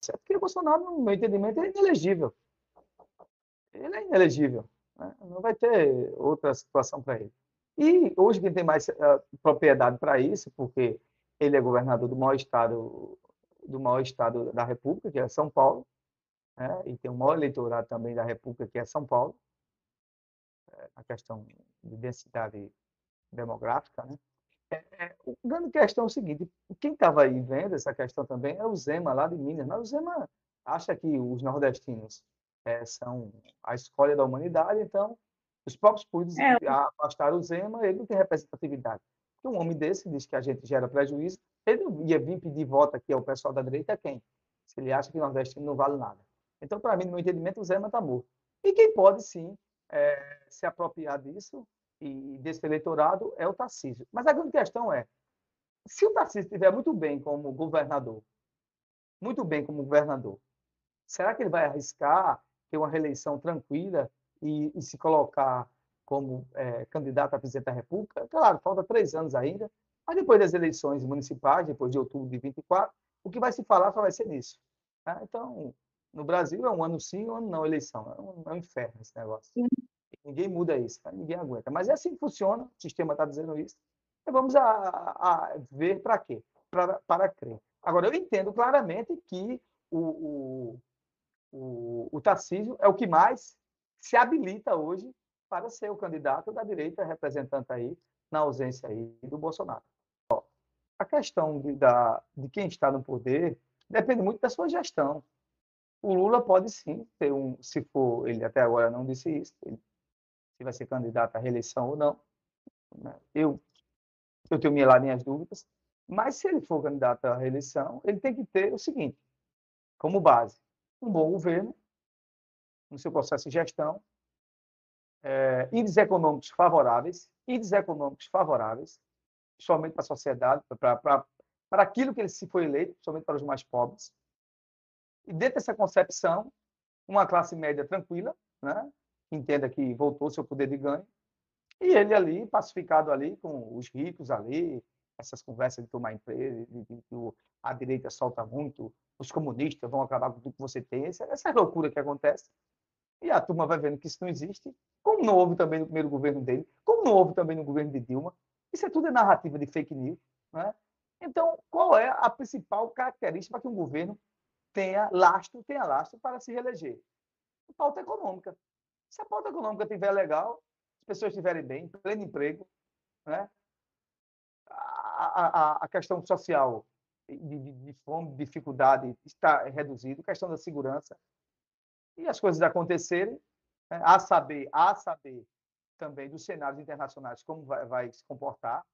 certo? Porque o Bolsonaro, no meu entendimento, é inelegível. Ele é inelegível. Né? Não vai ter outra situação para ele. E hoje quem tem mais uh, propriedade para isso, porque ele é governador do maior estado do maior estado da República, que é São Paulo, né? e tem o maior eleitorado também da República, que é São Paulo, é, a questão de densidade demográfica, né? É, é, o grande questão é o seguinte: quem estava aí vendo essa questão também é o Zema, lá de Minas. Mas o Zema acha que os nordestinos é, são a escolha da humanidade, então os próprios políticos é. afastaram o Zema, ele não tem representatividade. Porque um homem desse diz que a gente gera prejuízo, ele ia vir pedir voto aqui ao pessoal da direita, quem? Se ele acha que o nordestino não vale nada. Então, para mim, no meu entendimento, o Zema está morto. E quem pode, sim, é, se apropriar disso e desse eleitorado é o Tarcísio. Mas a grande questão é, se o Tarcísio estiver muito bem como governador, muito bem como governador, será que ele vai arriscar ter uma reeleição tranquila e, e se colocar como é, candidato a presidente da República? Claro, falta três anos ainda, mas depois das eleições municipais, depois de outubro de 24, o que vai se falar só vai ser nisso. Tá? Então, no Brasil é um ano sim, um ano não, eleição. É um, é um inferno esse negócio. Ninguém muda isso, tá? ninguém aguenta. Mas é assim que funciona, o sistema está dizendo isso. Então vamos a, a ver para quê? Pra, para crer. Agora, eu entendo claramente que o, o, o, o Tarcísio é o que mais se habilita hoje para ser o candidato da direita representante aí, na ausência aí do Bolsonaro. Ó, a questão de, da, de quem está no poder depende muito da sua gestão. O Lula pode sim ter um, se for, ele até agora não disse isso, ele se vai ser candidato à reeleição ou não. Né? Eu, eu tenho lá minhas dúvidas, mas se ele for candidato à reeleição, ele tem que ter o seguinte, como base, um bom governo, no seu processo de gestão, é, índices econômicos favoráveis, índices econômicos favoráveis, somente para a sociedade, para aquilo que ele se foi eleito, somente para os mais pobres. E dentro dessa concepção, uma classe média tranquila, né? Entenda que voltou seu poder de ganho, e ele ali, pacificado ali, com os ricos ali, essas conversas de tomar empresa, de, a direita solta muito, os comunistas vão acabar com tudo que você tem, essa, essa é loucura que acontece. E a turma vai vendo que isso não existe, como não houve também no primeiro governo dele, como não houve também no governo de Dilma. Isso é tudo narrativa de fake news. Né? Então, qual é a principal característica para que um governo tenha lastro, tenha lastro para se reeleger? A pauta econômica. Se a pauta econômica estiver legal, as pessoas estiverem bem, pleno emprego, né? a, a, a questão social de, de, de fome, dificuldade está reduzida, a questão da segurança, e as coisas acontecerem, né? a saber, a saber também dos cenários internacionais como vai, vai se comportar.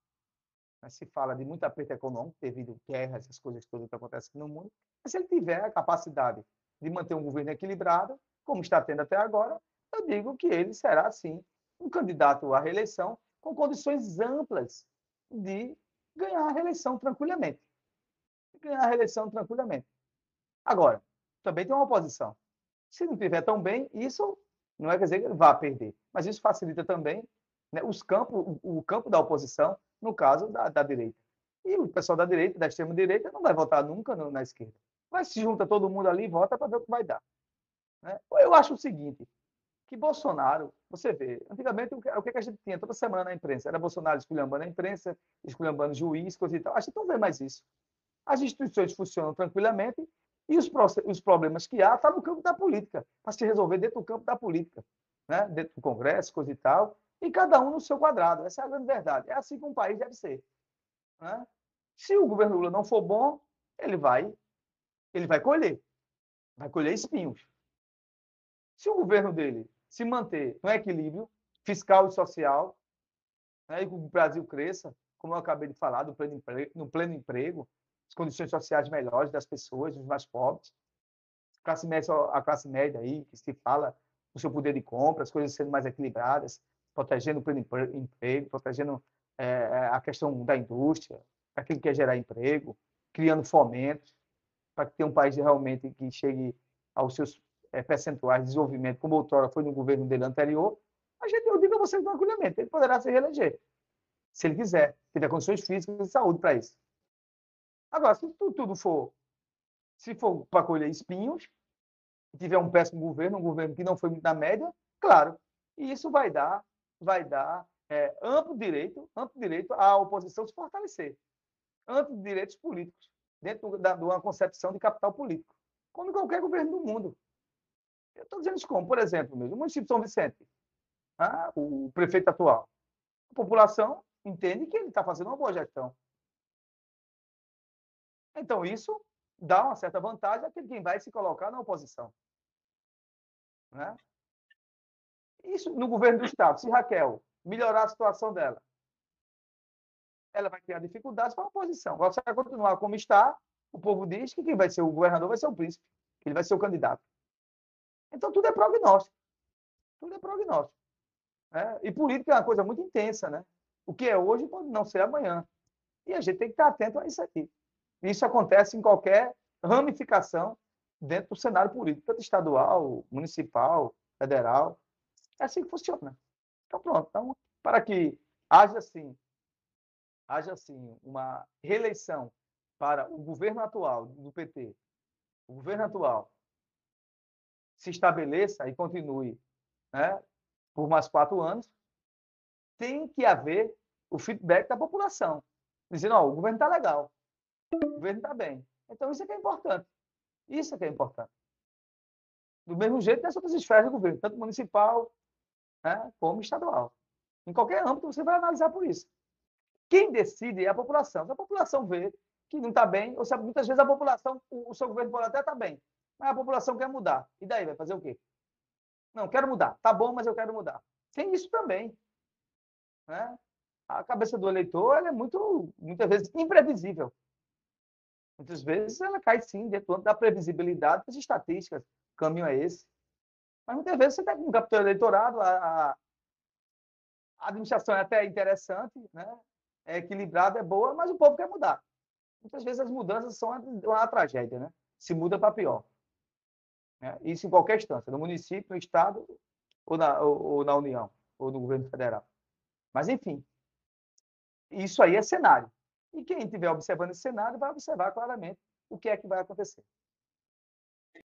Né? Se fala de muito aperto econômico devido a guerras, essas coisas todas que acontecem no mundo. Mas se ele tiver a capacidade de manter um governo equilibrado, como está tendo até agora, eu digo que ele será, sim, um candidato à reeleição com condições amplas de ganhar a reeleição tranquilamente. Ganhar a reeleição tranquilamente. Agora, também tem uma oposição. Se não tiver tão bem, isso não é quer dizer que ele vá perder, mas isso facilita também né, os campos, o, o, campo da oposição, no caso da, da, direita. E o pessoal da direita, da extrema-direita, não vai votar nunca no, na esquerda. Mas se junta todo mundo ali vota para ver o que vai dar. Né? Eu acho o seguinte, que Bolsonaro, você vê, antigamente o que, o que a gente tinha toda semana na imprensa? Era Bolsonaro esculhambando a imprensa, esculhambando juiz, coisa e tal. A gente não vê mais isso. As instituições funcionam tranquilamente e os, os problemas que há estão tá no campo da política, para se resolver dentro do campo da política, né? dentro do Congresso, coisa e tal, e cada um no seu quadrado. Essa é a grande verdade. É assim que um país deve ser. Né? Se o governo Lula não for bom, ele vai, ele vai colher, vai colher espinhos. Se o governo dele se manter no equilíbrio fiscal e social, né, e que o Brasil cresça, como eu acabei de falar, no pleno emprego, no pleno emprego as condições sociais melhores das pessoas, dos mais pobres, a classe média, a classe média aí, que se fala no seu poder de compra, as coisas sendo mais equilibradas, protegendo o pleno emprego, protegendo é, a questão da indústria, para quem quer gerar emprego, criando fomentos, para que tenha um país realmente que chegue aos seus é, percentuais de desenvolvimento, como outrora foi no governo dele anterior, a gente, eu digo a vocês tranquilamente, ele poderá se reeleger, se ele quiser, tiver condições físicas e saúde para isso. Agora, se tudo, for Se for para colher espinhos, tiver um péssimo governo, um governo que não foi muito na média, claro, e isso vai dar, vai dar é, amplo direito, amplo direito à oposição se fortalecer, amplo direitos políticos dentro da, de uma concepção de capital político, como em qualquer governo do mundo. Eu estou dizendo isso como, por exemplo, mesmo, o município de São Vicente, ah, o prefeito atual, a população entende que ele está fazendo uma boa gestão. Então, isso dá uma certa vantagem àquele quem vai se colocar na oposição. Né? Isso no governo do Estado. Se Raquel melhorar a situação dela, ela vai criar dificuldades para a oposição. Se ela continuar como está, o povo diz que quem vai ser o governador vai ser o príncipe, ele vai ser o candidato. Então, tudo é prognóstico. Tudo é prognóstico. Né? E política é uma coisa muito intensa, né? O que é hoje pode não ser amanhã. E a gente tem que estar atento a isso aqui. Isso acontece em qualquer ramificação dentro do cenário político, tanto estadual, municipal, federal. É assim que funciona. Então, pronto. Então, para que haja, assim, haja assim uma reeleição para o governo atual do PT, o governo atual se estabeleça e continue né, por mais quatro anos, tem que haver o feedback da população, dizendo, ó, o governo está legal, o governo está bem. Então, isso é que é importante. Isso é que é importante. Do mesmo jeito nas outras esferas do governo, tanto municipal né, como estadual. Em qualquer âmbito, você vai analisar por isso. Quem decide é a população. Se a população vê que não está bem, ou se muitas vezes a população, o, o seu governo pode até estar tá bem, mas a população quer mudar. E daí, vai fazer o quê? Não, quero mudar. Tá bom, mas eu quero mudar. Tem isso também. Né? A cabeça do eleitor é muito, muitas vezes, imprevisível. Muitas vezes ela cai sim dentro da previsibilidade das estatísticas. O caminho é esse. Mas muitas vezes você tem um capitão eleitorado, a, a administração é até interessante, né? é equilibrada, é boa, mas o povo quer mudar. Muitas vezes as mudanças são uma, uma tragédia, né? Se muda para pior. Né? Isso em qualquer instância, no município, no estado ou na, ou, ou na União, ou no governo federal. Mas, enfim, isso aí é cenário. E quem estiver observando esse cenário vai observar claramente o que é que vai acontecer.